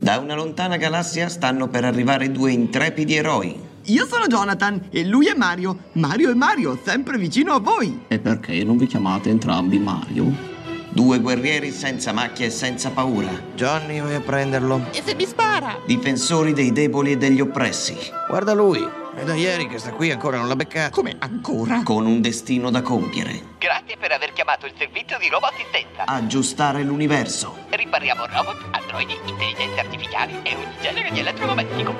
Da una lontana galassia stanno per arrivare due intrepidi eroi. Io sono Jonathan e lui è Mario. Mario e Mario, sempre vicino a voi. E perché non vi chiamate entrambi Mario? Due guerrieri senza macchie e senza paura. Johnny, vai a prenderlo. E se mi spara? Difensori dei deboli e degli oppressi. Guarda lui. È da ieri che sta qui ancora non l'ha beccato. Come ancora? Con un destino da compiere. Grazie per aver chiamato il servizio di roboassistenza. Aggiustare l'universo. Ripariamo robot, androidi, intelligenze artificiali e ogni genere di elettrodomestico.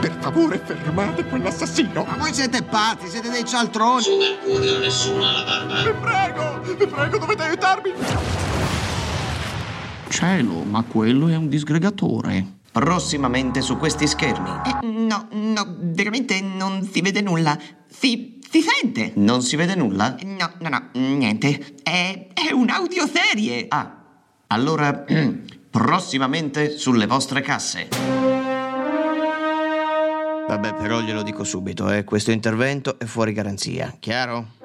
Per favore, fermate quell'assassino. Ma voi siete pazzi, siete dei cialtroni. Su Mercurio nessuno ha la barba. Vi prego, vi prego, dovete aiutarmi. Cielo, ma quello è un disgregatore. Prossimamente su questi schermi. Eh, no, no, veramente non si vede nulla. Si, si sente. Non si vede nulla? No, no, no, niente. È, è un'audioserie. Ah, allora prossimamente sulle vostre casse. Vabbè, però glielo dico subito, eh. Questo intervento è fuori garanzia, chiaro?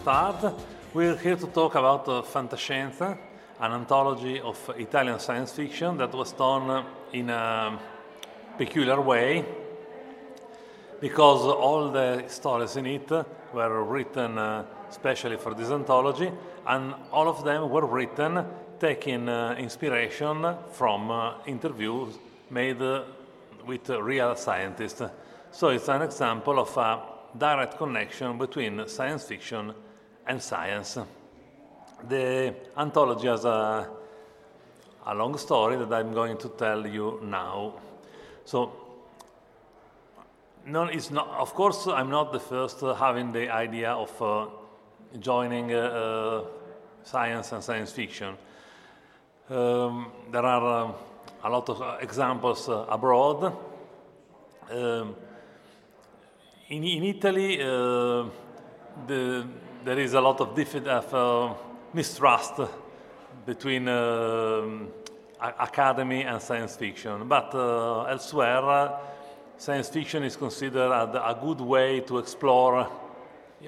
Start. We're here to talk about uh, Fantascienza, an anthology of Italian science fiction that was done in a peculiar way because all the stories in it were written uh, specially for this anthology and all of them were written taking uh, inspiration from uh, interviews made uh, with uh, real scientists. So it's an example of a direct connection between science fiction and science. The anthology has a, a long story that I'm going to tell you now. So, no, it's not, of course, I'm not the first uh, having the idea of uh, joining uh, uh, science and science fiction. Um, there are um, a lot of uh, examples uh, abroad. Um, in, in Italy, uh, the, there is a lot of of, uh, mistrust between a- academy and science fiction. But uh, elsewhere, uh, science fiction is considered a, a good way to explore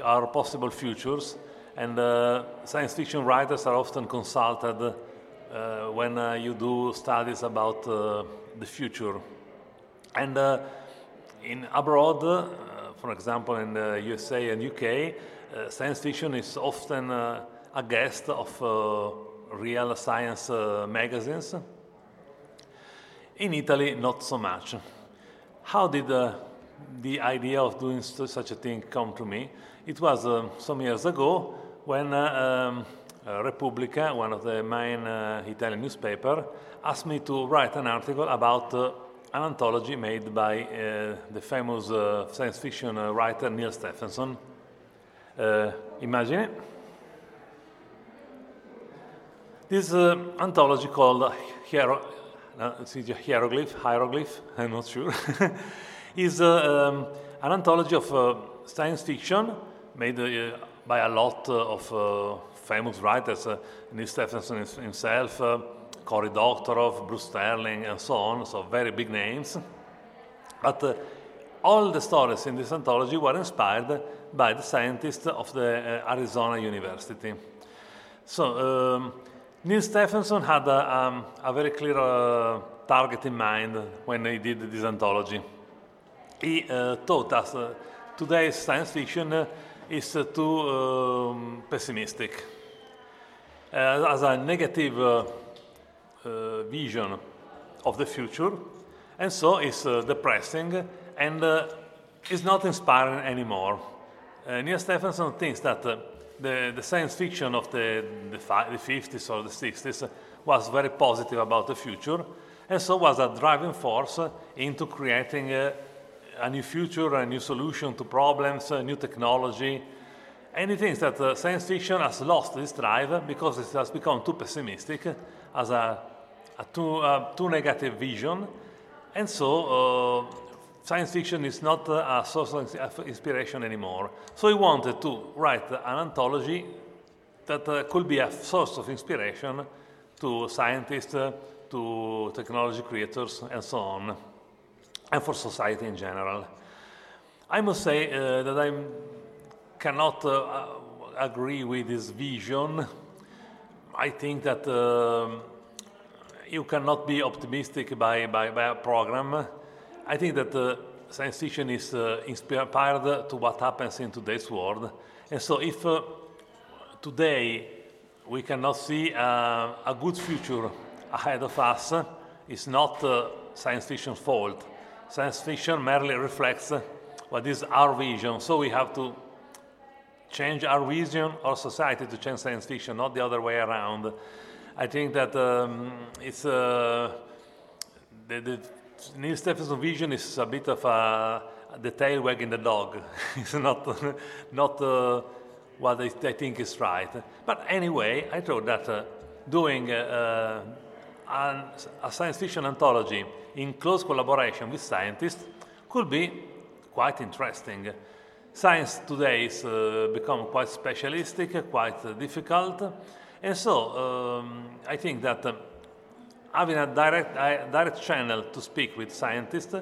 our possible futures, and uh, science fiction writers are often consulted uh, when uh, you do studies about uh, the future. And uh, in abroad, uh, for example, in the USA and UK, uh, science fiction is often uh, a guest of uh, real science uh, magazines. In Italy, not so much. How did uh, the idea of doing such a thing come to me? It was uh, some years ago when uh, um, uh, Repubblica, one of the main uh, Italian newspaper, asked me to write an article about uh, an anthology made by uh, the famous uh, science fiction uh, writer Neal Stephenson. Imagine it. This anthology called Hiero- Hieroglyph, Hieroglyph, I'm not sure, is um, an anthology of science fiction made by a lot of famous writers, uh, Neal Stephenson himself, uh, Cory Doctorow, Bruce Sterling, and so on, so very big names. But uh, all the stories in this anthology were inspired by the scientists of the uh, Arizona University. So, um, Neal Stephenson had a, um, a very clear uh, target in mind when he did this anthology. He uh, taught us today's science fiction is too um, pessimistic. Uh, as a negative uh, uh, vision of the future, and so it's depressing and is not inspiring anymore. Neal Stephenson thinks that the, the science fiction of the, the, the 50s or the 60s was very positive about the future, and so was a driving force into creating a, a new future, a new solution to problems, new technology. And he thinks that uh, science fiction has lost this drive because it has become too pessimistic, has a, a too, uh, too negative vision, and so uh, science fiction is not a source of inspiration anymore. So he wanted to write an anthology that uh, could be a source of inspiration to scientists, uh, to technology creators, and so on and for society in general. I must say uh, that I cannot uh, agree with this vision. I think that uh, you cannot be optimistic by, by, by, a program. I think that uh, science fiction is uh, inspired to what happens in today's world. And so if uh, today we cannot see a good future ahead of us, it's not science fiction's fault Science fiction merely reflects what is our vision, so we have to change our vision or society to change science fiction, not the other way around. I think that um, it's uh, the, the Neal Stephenson vision is a bit of a, the tail wagging the dog. it's not not uh, what I, think is right. But anyway, I thought that uh, doing uh, an, a science fiction anthology in close collaboration with scientists could be quite interesting. Science today has uh, become quite specialistic, quite uh, difficult, and so um, I think that uh, having a direct, uh, direct channel to speak with scientists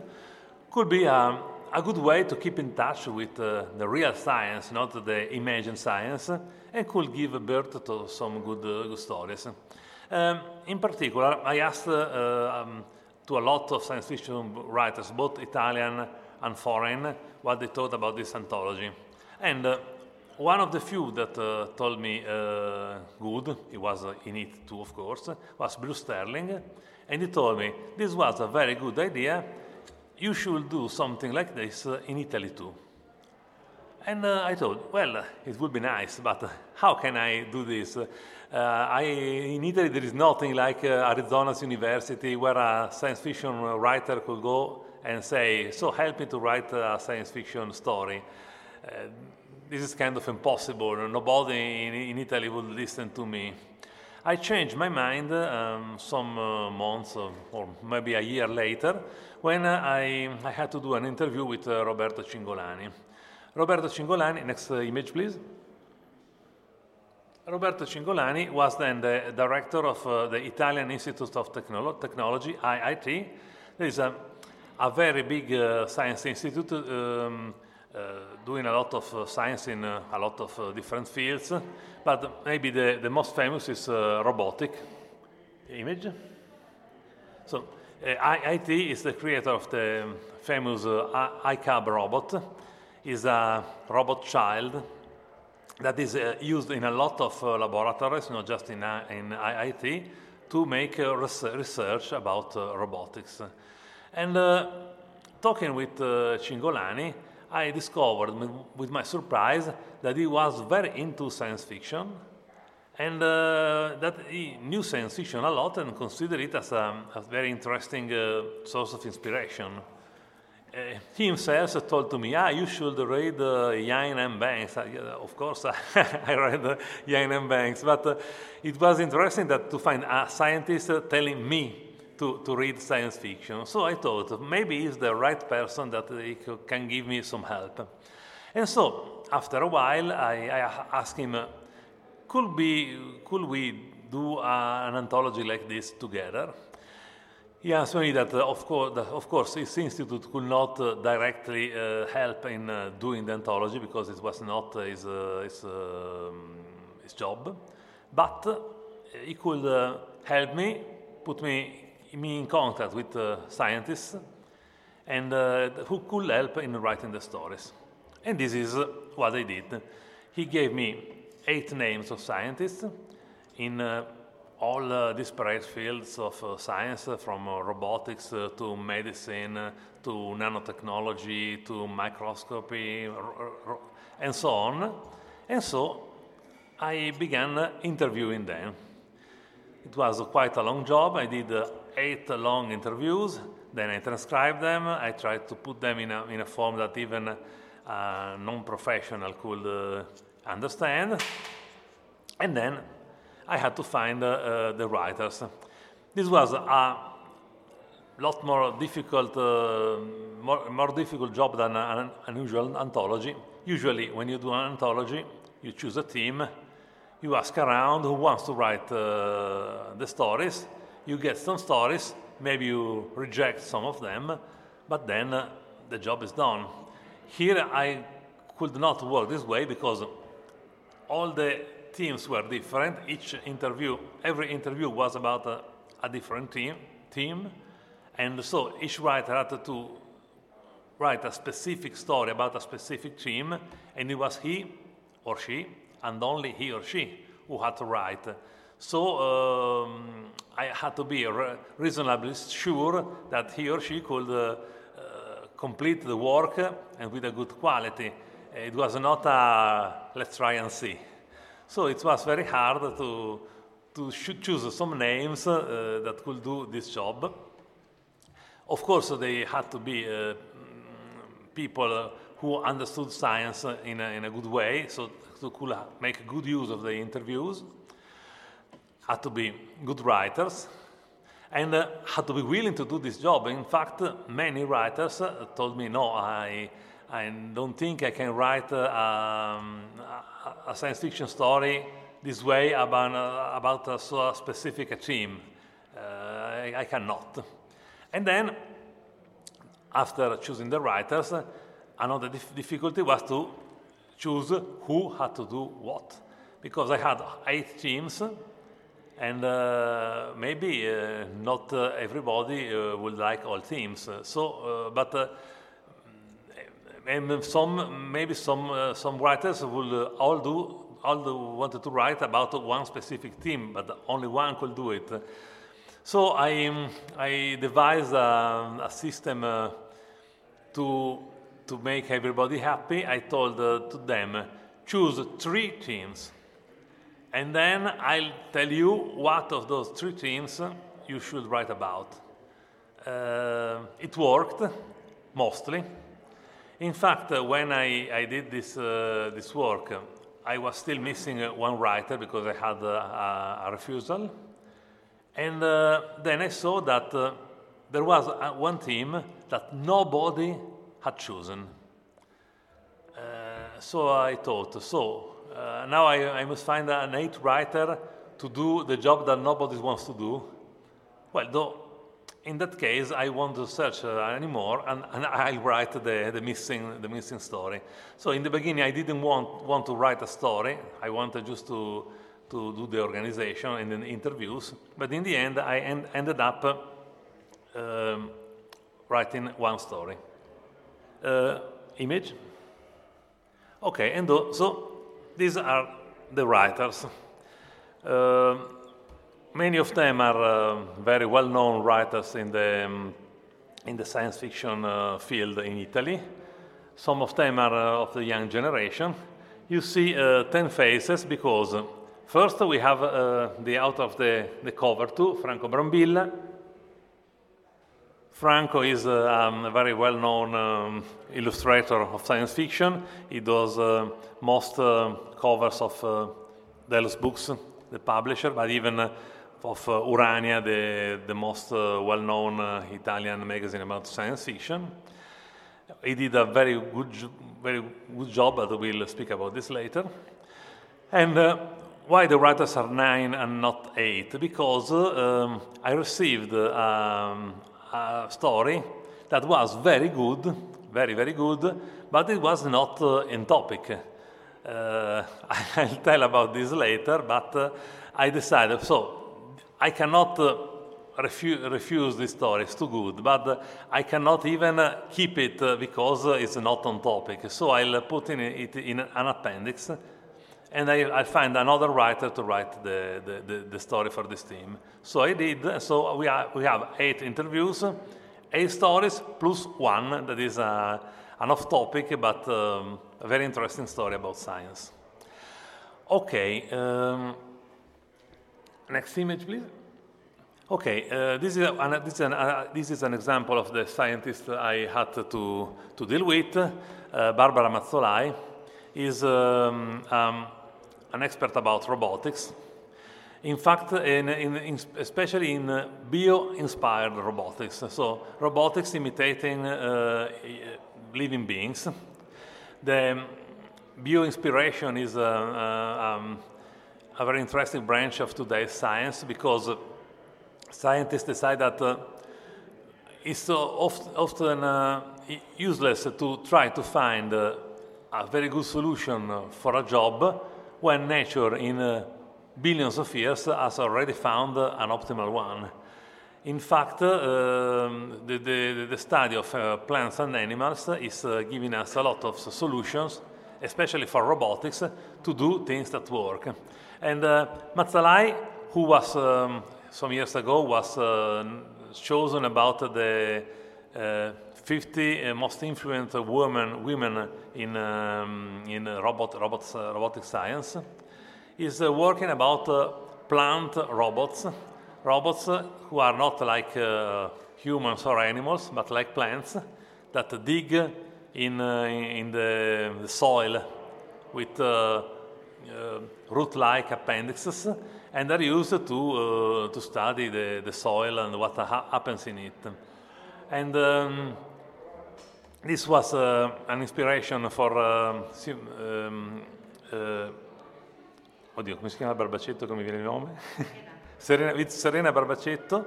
could be a, a good way to keep in touch with uh, the real science, not the imagined science, and could give birth to some good, uh, good stories. Um, in particular, I asked um, to a lot of science fiction writers, both Italian and foreign, what they thought about this anthology. And uh, one of the few that uh, told me uh, good, he was uh, in it too, of course, was Bruce Sterling. And he told me, this was a very good idea. You should do something like this uh, in Italy too. And uh, I thought, well, it would be nice, but how can I do this? Uh, I, in Italy, there is nothing like uh, Arizona's University where a science fiction writer could go and say, so help me to write a science fiction story. Uh, this is kind of impossible. Nobody in, in, Italy would listen to me. I changed my mind um, some uh, months uh, or maybe a year later when uh, I, I, had to do an interview with Roberto Cingolani. Roberto Cingolani, next image please. Roberto Cingolani was then the director of uh, the Italian Institute of Technolo- Technology, IIT. There is a, a very big uh, science institute um, uh, doing a lot of uh, science in uh, a lot of uh, different fields, but maybe the, the most famous is robotic. Image. So, IIT is the creator of the famous iCub robot. Is a robot child that is uh, used in a lot of uh, laboratories, not just in, uh, in IIT, to make res- research about robotics. And talking with Cingolani, I discovered with my surprise that he was very into science fiction And uh, that he knew science fiction a lot and considered it as a, a very interesting uh, source of inspiration. Uh, he himself told to me, ah, you should read uh, M. Banks. Uh, yeah, of course, I read uh, M. Banks, but uh, it was interesting that to find a scientist telling me to, to read science fiction. So I thought maybe he's the right person that he can give me some help. And so after a while, I, I asked him, could, be, could we do an anthology like this together? He answered me that, uh, of, course, that of course, his institute could not uh, directly uh, help in uh, doing the anthology because it was not his, uh, his, um, his, job, but he could help me, put me me in contact with uh, scientists and uh, who could help in writing the stories. And this is what I did. He gave me eight names of scientists in uh, all uh, disparate fields of uh, science, uh, from robotics to medicine to nanotechnology to microscopy and so on. And so I began interviewing them. It was quite a long job. I did eight long interviews. Then I transcribed them. I tried to put them in a, in a form that even a non-professional could uh, understand. And then I had to find uh, uh, the writers. This was a lot more difficult, uh, more, more, difficult job than an unusual anthology. Usually, when you do an anthology, you choose a team, you ask around who wants to write uh, the stories, you get some stories, maybe you reject some of them, but then uh, the job is done. Here I could not work this way because all the teams were different. Each interview, every interview was about a, a different team, team, and so each writer had to write a specific story about a specific team, and it was he or she, and only he or she, who had to write. So um, I had to be re reasonably sure that he or she could uh, uh, complete the work and with a good quality. It was not a let's try and see. So it was very hard to, to choose some names uh, that could do this job. Of course, they had to be uh, people who understood science in a, in a good way, so to could make good use of the interviews had to be good writers and uh, had to be willing to do this job. In fact, many writers uh, told me, no, I, I don't think I can write uh, um, a science fiction story this way about, uh, about a, so a specific team. Uh, I, I, cannot. And then, after choosing the writers, another dif difficulty was to choose who had to do what. Because I had eight teams and uh, maybe uh, not uh, everybody uh, would like all themes. So, uh, but uh, and some maybe some some writers will all do all wanted to write about one specific theme, but only one could do it. So I um, I devised a, a system to to make everybody happy. I told to them choose three themes and then I'll tell you what of those three themes you should write about. Uh, it worked, mostly. In fact, uh, when I, I did this, uh, this work, I was still missing uh, one writer because I had a, a refusal. And uh, then I saw that uh, there was one theme that nobody had chosen. so I thought, so uh, now I, I, must find an eighth writer to do the job that nobody wants to do. Well, though, in that case, I won't search uh, anymore, and, and, I'll write the, the, missing, the missing story. So in the beginning, I didn't want, want to write a story. I wanted just to, to do the organization and the interviews. But in the end, I en ended up um, writing one story. Uh, image? Okay, and so these are the writers. Uh, many of them are uh, very well-known writers in the, um, in the science fiction uh, field in Italy. Some of them are uh, of the young generation. You see uh, 10 faces because First, we have uh, the author of the, the cover too, Franco Brambilla. Franco is uh, um, a very well-known um, illustrator of science fiction. He does uh, most uh, covers of uh, Delos Books, the publisher, but even uh, of uh, Urania, the, the most well-known uh, Italian magazine about science fiction. He did a very good, very good job, but we'll speak about this later. And why the writers are nine and not eight? Because um, I received um, a story that was very good, very, very good, but it was not uh, in topic. Uh, I'll tell about this later, but uh, I decided so I cannot uh, refu- refuse this story, it's too good, but uh, I cannot even uh, keep it uh, because uh, it's not on topic. So I'll uh, put in it in an appendix and I, I'll find another writer to write the, the, the, the story for this team. So I did, so we, are, we have eight interviews, eight stories plus one that is uh, an off topic but um, a very interesting story about science. Okay. Um, Next image, please. Okay, uh, this, is an, this, is an, uh, this is an example of the scientist I had to, to deal with. Uh, Barbara Mazzolai is um, um, an expert about robotics. In fact, in, in, especially in bio-inspired robotics, so robotics imitating uh, living beings. The bio-inspiration is uh, uh, um, a very interesting branch of today's science because scientists decide that uh, it's so oft, often uh, useless to try to find uh, a very good solution for a job when nature in uh, billions of years has already found an optimal one. In fact, uh, um, the, the, the study of uh, plants and animals is uh, giving us a lot of solutions, especially for robotics, to do things that work. And uh, Mazzolai, who was um, some years ago was uh, chosen about the uh, 50 uh, most influential women women in um, in robot robots robotic science, is uh, working about uh, plant robots, robots who are not like humans or animals, but like plants that dig in in the, soil with uh, root-like appendixes and are used to, uh, to study the, the soil and what ha- happens in it. And um, this was uh, an inspiration for um, si- um, uh, oddio, come si chiama Barbacetto, come viene il nome? Serena, with Serena Barbacetto,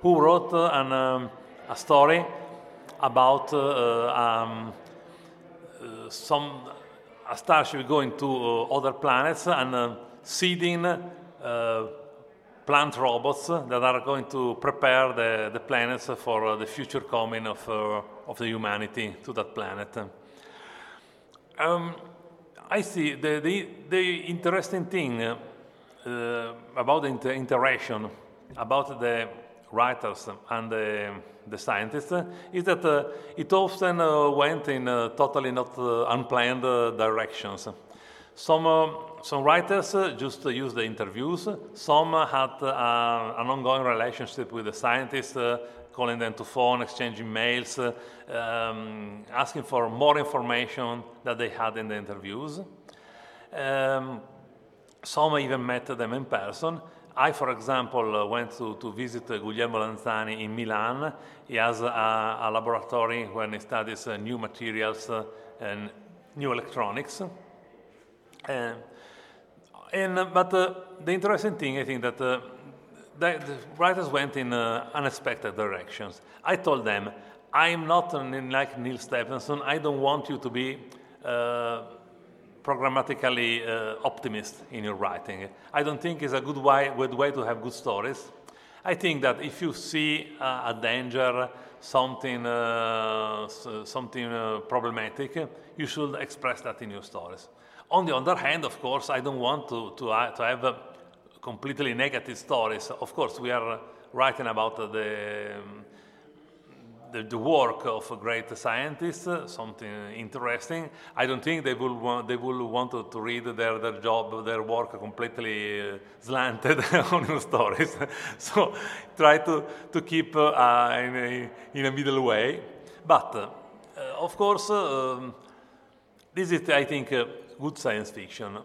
who wrote an, um, a story about uh, um, uh, some a starship going to uh, other planets and uh, seeding uh, plant robots that are going to prepare the, the planets for the future coming of, uh, of the humanity to that planet. Um, I see the, the, the interesting thing uh, about the inter- interaction about the writers and the, the scientists is that uh, it often uh, went in uh, totally not uh, unplanned directions. Some, uh, some writers uh, just uh, used the interviews, some had uh, an ongoing relationship with the scientists, uh, calling them to phone, exchanging mails, um, asking for more information that they had in the interviews. Um, some even met them in person. I, for example, uh, went to, to visit Guglielmo Lanzani in Milan. He has a, a laboratory where he studies new materials and new electronics. Uh, and, uh, but uh, the interesting thing, I think, that uh, the, the writers went in uh, unexpected directions. I told them, I'm not an, like Neal Stephenson. I don't want you to be uh, programmatically uh, optimist in your writing. I don't think it's a good way, good way to have good stories. I think that if you see a danger, something, something problematic, you should express that in your stories. On the other hand, of course, I don't want to, to, uh, to have uh, completely negative stories. Of course, we are writing about uh, the, um, the, the, work of great scientist, uh, something interesting. I don't think they will want, they will want to, to read their, their job, their work completely uh, slanted on your stories. so try to, to keep uh, in, a, in a middle way. But uh, of course, um, this is, I think, good science fiction.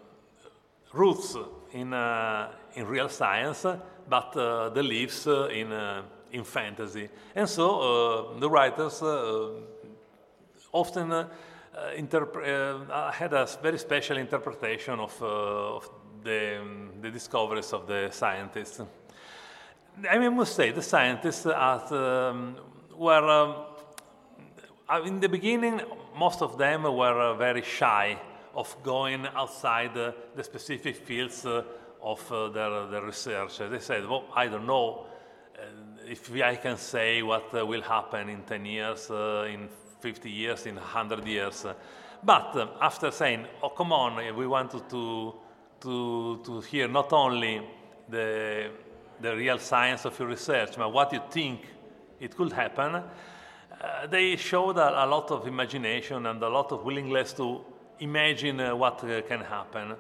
Roots in, in real science, but the leaves in in fantasy. And so uh, the writers uh, often uh, had a very special interpretation of, of the, um, the, discoveries of the scientists. I mean, I must say, the scientists at, um, were, um, in the beginning, most of them were very shy of going outside the specific fields of uh, their, their research. They said, well, I don't know if I can say what uh, will happen in 10 years, uh, in 50 years, in 100 years. But uh, after saying, oh, come on, we wanted to, to, to hear not only the, the real science of your research, but what you think it could happen, uh, they showed a, a, lot of imagination and a lot of willingness to imagine uh, what uh, can happen.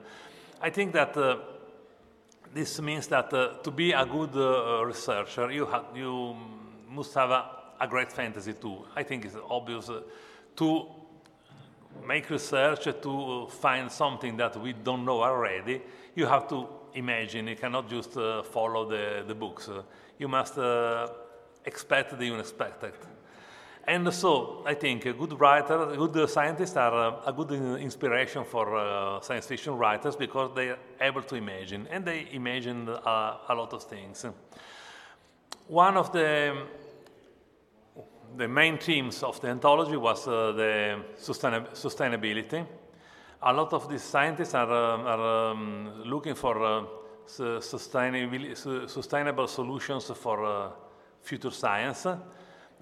I think that this means that uh, to be a good uh, researcher, you, you must have a, a, great fantasy too. I think it's obvious uh, to make research, to find something that we don't know already, you have to imagine. You cannot just uh, follow the, the books. you must uh, expect the unexpected. And so I think a good writer, a good scientists are a good inspiration for uh, science fiction writers because they are able to imagine, and they imagine uh, a lot of things. One of the the main themes of the anthology was uh, the sustain- sustainability. A lot of these scientists are, uh, are um, looking for uh, sustainable solutions for uh, future science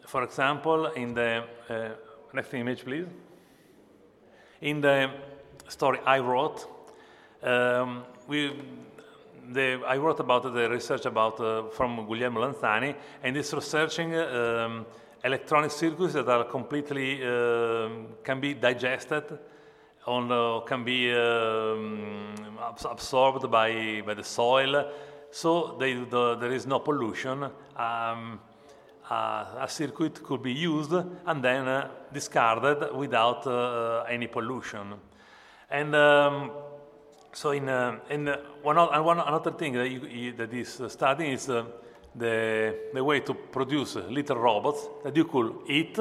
for example, in the uh, next image, please. In the story I wrote, um, we, the, I wrote about the research about uh, from Guglielmo Lanzani, and it's researching um, electronic circuits that are completely uh, can be digested, on, uh, can be um, absorbed by by the soil, so they, the, there is no pollution. Um, a circuit could be used and then uh, discarded without uh, any pollution. And um, so, in, uh, in uh, one, one, another thing that, you, you, that is studying is uh, the, the way to produce little robots that you could eat,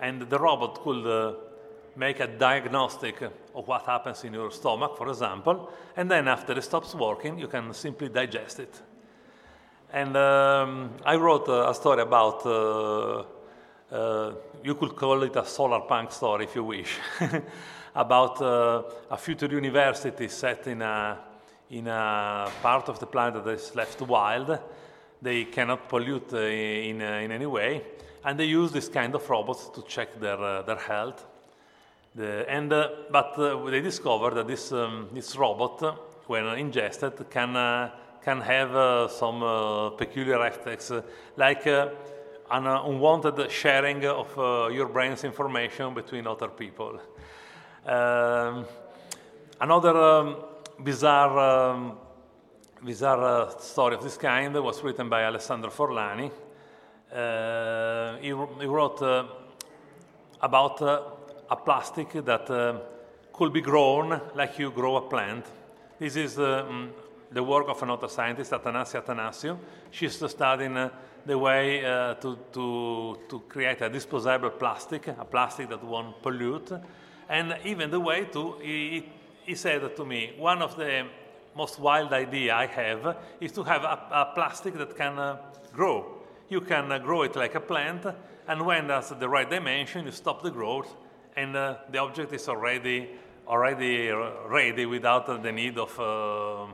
and the robot could make a diagnostic of what happens in your stomach, for example, and then after it stops working, you can simply digest it. And um, I wrote a, a story about, uh, uh, you could call it a solar punk story if you wish, about uh, a future university set in a, in a part of the planet that is left wild. They cannot pollute uh, in, uh, in any way, and they use this kind of robots to check their, uh, their health. The, and, but they discovered that this, um, this robot, when ingested, can can have uh, some uh, peculiar effects, uh, like an unwanted sharing of your brain's information between other people. Um, another um, bizarre, um, bizarre story of this kind was written by Alessandro Forlani. He, he, wrote about a plastic that could be grown like you grow a plant. This is the work of another scientist, Athanassia Athanassiou. She's studying uh, the way uh, to, to, to create a disposable plastic, a plastic that won't pollute, and even the way to, he, he said to me, one of the most wild idea I have is to have a, a plastic that can uh, grow. You can uh, grow it like a plant, and when that's the right dimension, you stop the growth, and uh, the object is already already ready without the need of uh,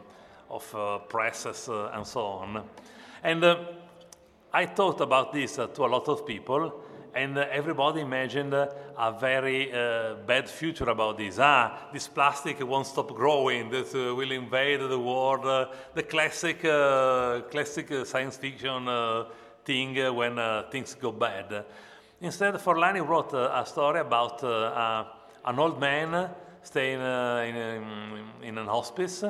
of uh, presses uh, and so on. And uh, I thought about this to a lot of people, and everybody imagined a very uh, bad future about this. Ah, this plastic won't stop growing. that uh, will invade the world. Uh, the classic, classic science fiction thing when things go bad. instead, Forlani wrote a, story about an old man staying in, in, in an hospice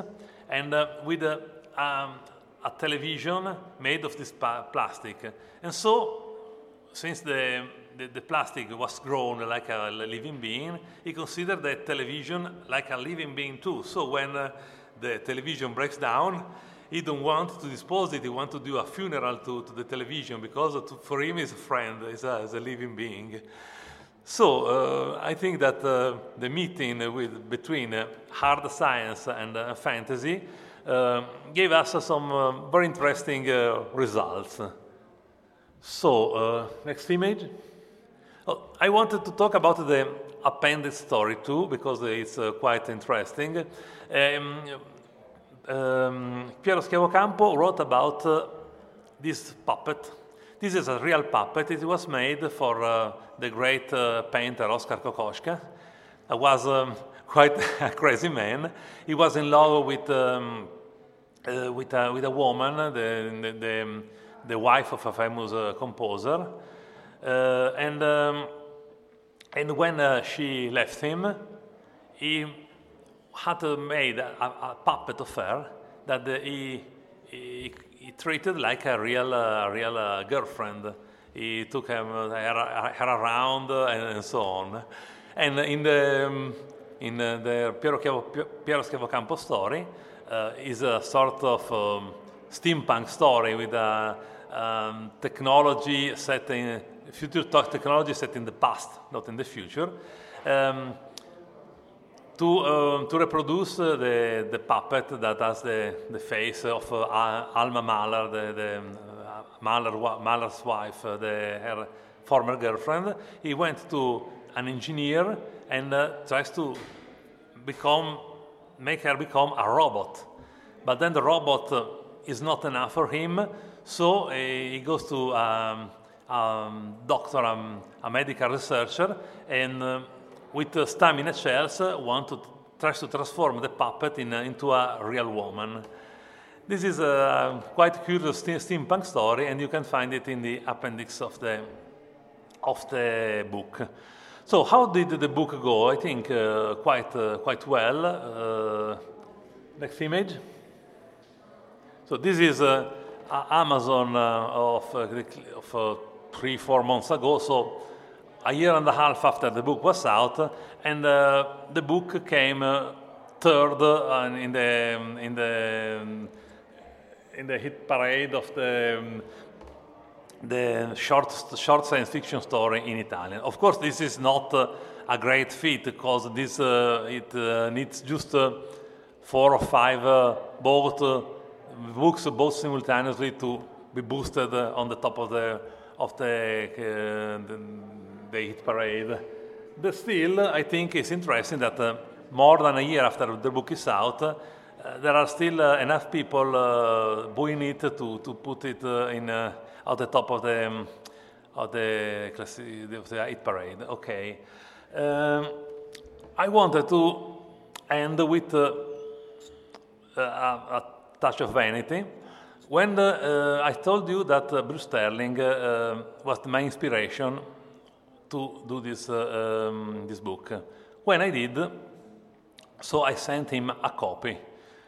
and uh, with a, um, a television made of this plastic. And so, since the, the, the plastic was grown like a living being, he considered the television like a living being too. So when uh, the television breaks down, he don't want to dispose it. He want to do a funeral to, to the television because to, for him is a friend, a, is a living being. So uh, I think that uh, the meeting with, between uh, hard science and fantasy gave us some very interesting results. So next image. Oh, I wanted to talk about the appendix story too because it's quite interesting. Um, um, Piero Schiavocampo wrote about uh, this puppet. This is a real puppet. It was made for uh, the great uh, painter Oskar Kokoschka. I was um, quite a crazy man. He was in love with, um, uh, with, a, with a woman, the, the, the, the wife of a famous uh, composer. Uh, and, um, and when she left him, he had made a, a, puppet of her that he, he, he treated like a real, uh, real uh, girlfriend. He took her, her, her around and, and, so on. And in the, um, in the Piero, Piero Schiavocampo story uh, is a sort of um, steampunk story with a um, technology set in future technology set in the past, not in the future. Um, to, um, to reproduce the, the puppet that has the, the face of uh, Alma Mahler, the, the uh, Mahler, Mahler's wife, uh, the, her former girlfriend. He went to an engineer and uh, tries to become, make her become a robot. But then the robot uh, is not enough for him, so uh, he goes to um, um, doctor, um, a medical researcher, and with uh, stamina shells, uh, want to tries to transform the puppet in, uh, into a real woman. This is a quite curious steampunk story, and you can find it in the appendix of the, of the book. So, how did the book go? I think uh, quite, uh, quite well. Uh, next image. So, this is Amazon of, of three, four months ago. So, a year and a half after the book was out, and uh, the book came uh, third uh, in the in the in the hit parade of the um, the short short science fiction story in Italian. Of course, this is not uh, a great feat because this uh, it uh, needs just four or five both books both simultaneously to be boosted on the top of the of the, the the hit parade. But still, I think it's interesting that uh, more than a year after the book is out, uh, there are still uh, enough people uh, buying it to, to put it uh, in uh, at the top of the um, of the, of the hit parade. Okay, um, I wanted to end with a, a, touch of vanity. When I told you that Bruce Sterling was my inspiration to do this, uh, um, this book. When I did, so I sent him a copy.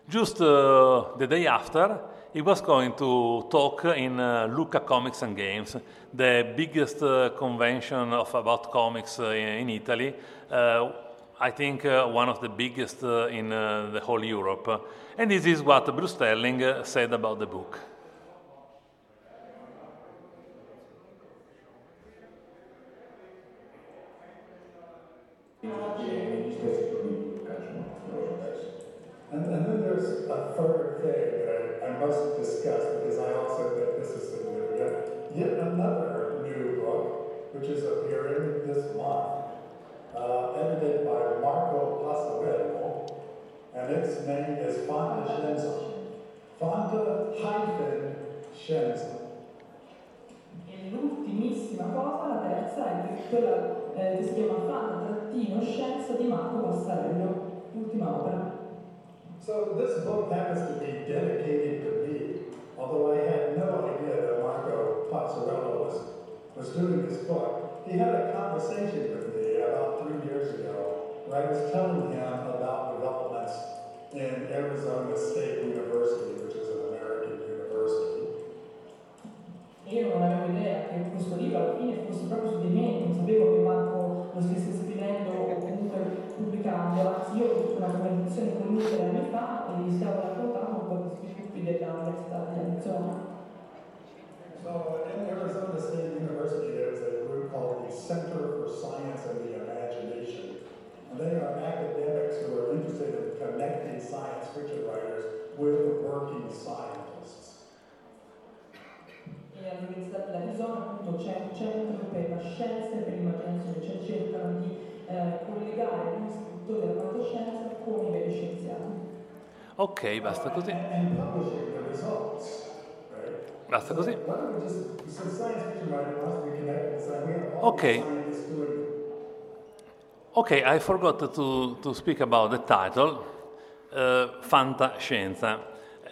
Just uh, the day after, he was going to talk in uh, Lucca Comics and Games, the biggest uh, convention of about comics uh, in, Italy. Uh, I think one of the biggest in the whole Europe. And this is what Bruce Sterling said about the book. And, then there's a third thing that I, must discuss because I also think this is significant. Yet another new book, which is appearing this month, uh, edited by Marco Pasquarello, and its name is Fanta Scienza. Fanta hyphen Scienza. Quella eh, che si chiama Scienza di Marco Passarello, ultima opera. So this book happens to be dedicated to me, although I had no idea that Marco Passarello was, was doing this book. he had a conversation with me about three years ago where I was telling him about developments in Arizona State University, which is io una conversazione con lui tre anni fa e gli stavo raccontando un po' di sviluppi dell'Università di Arizona. So in Arizona State University, there's a group called the Center for Science and the Imagination. And they are academics who are interested in connecting science fiction writers with the working scientists. E all'Università dell'Arizona appunto c'è un centro per la scienza e per l'immaginazione, cioè cercano di eh, collegare gli scrittori della fantascienza con i veri scienziati. Ok, basta così. And publishing the results. Basta così. Why don't we just, so science fiction writer wants to be connected, it's like we have all Okay. the scientists doing Okay, I forgot to, to speak about the title, uh, Fantascienza.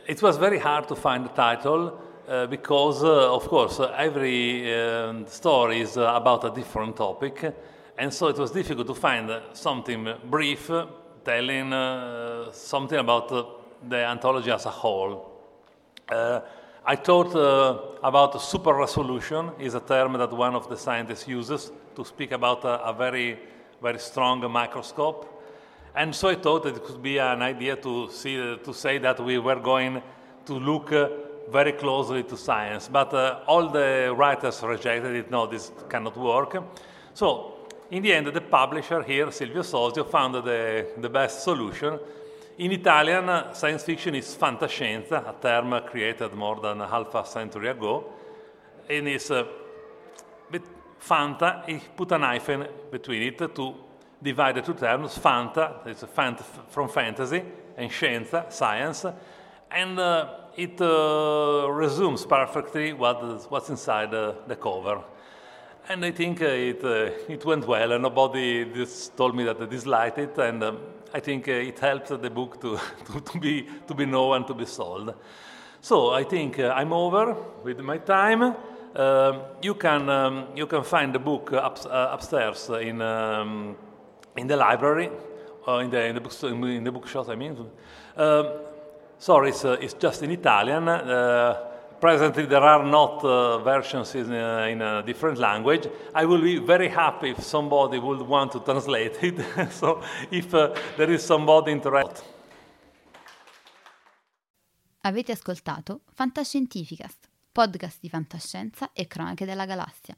It was very hard to find the title uh, because, uh, of course, uh, every uh, story is uh, about a different topic, and so it was difficult to find something brief telling uh, something about uh, the anthology as a whole. Uh, I thought uh, about super resolution is a term that one of the scientists uses to speak about a, a very, very strong microscope. And so I thought that it could be an idea to, see, to say that we were going to look uh, very closely to science. But all the writers rejected it. No, this cannot work. So in the end, the publisher here, Silvio Sosio, found the, the best solution. In Italian, science fiction is fantascienza, a term created more than half a century ago. And it's uh, Fanta, he put an hyphen between it to divide the two terms. Fanta, it's fant- from fantasy, and scienza, science. And uh, it uh, resumes perfectly what is, what's inside uh, the cover. And I think uh, it, uh, it went well, and nobody just told me that they disliked it, and um, I think uh, it helped the book to, to, to, be, to be known and to be sold. So I think uh, I'm over with my time. Um you, can, um, you can find the book up, uh, upstairs in, um, in the library, or in the, in the, books, in the bookshop, I mean. Um, sorry, it's, uh, it's just in Italian. Presently, there are not uh, versions in, uh, in a different language. I will be very happy if somebody would want to translate it. so, if uh, there is somebody interested. Avete ascoltato Fantascientificast, podcast di fantascienza e cronache della galassia,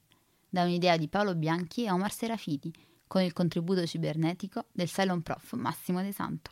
da un'idea di Paolo Bianchi e Omar Serafiti, con il contributo cibernetico del Cylon Prof Massimo De Santo.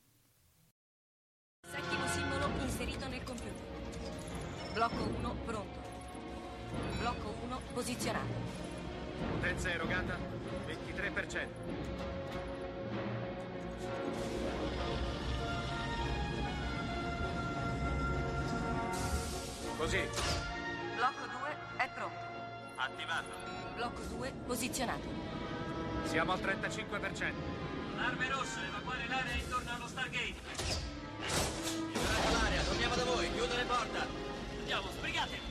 Posizionato. Potenza erogata 23%. Così. Blocco 2 è pronto. Attivato. Blocco 2 posizionato. Siamo al 35%. Allarme rosso, evacuare l'area intorno allo Stargate. Liberata l'area, torniamo da voi, chiudo le porta. Andiamo, sbrigate.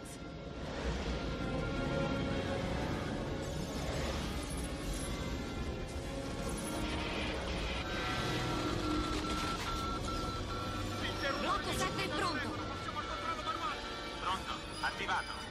Pronto. Pronto, attivato.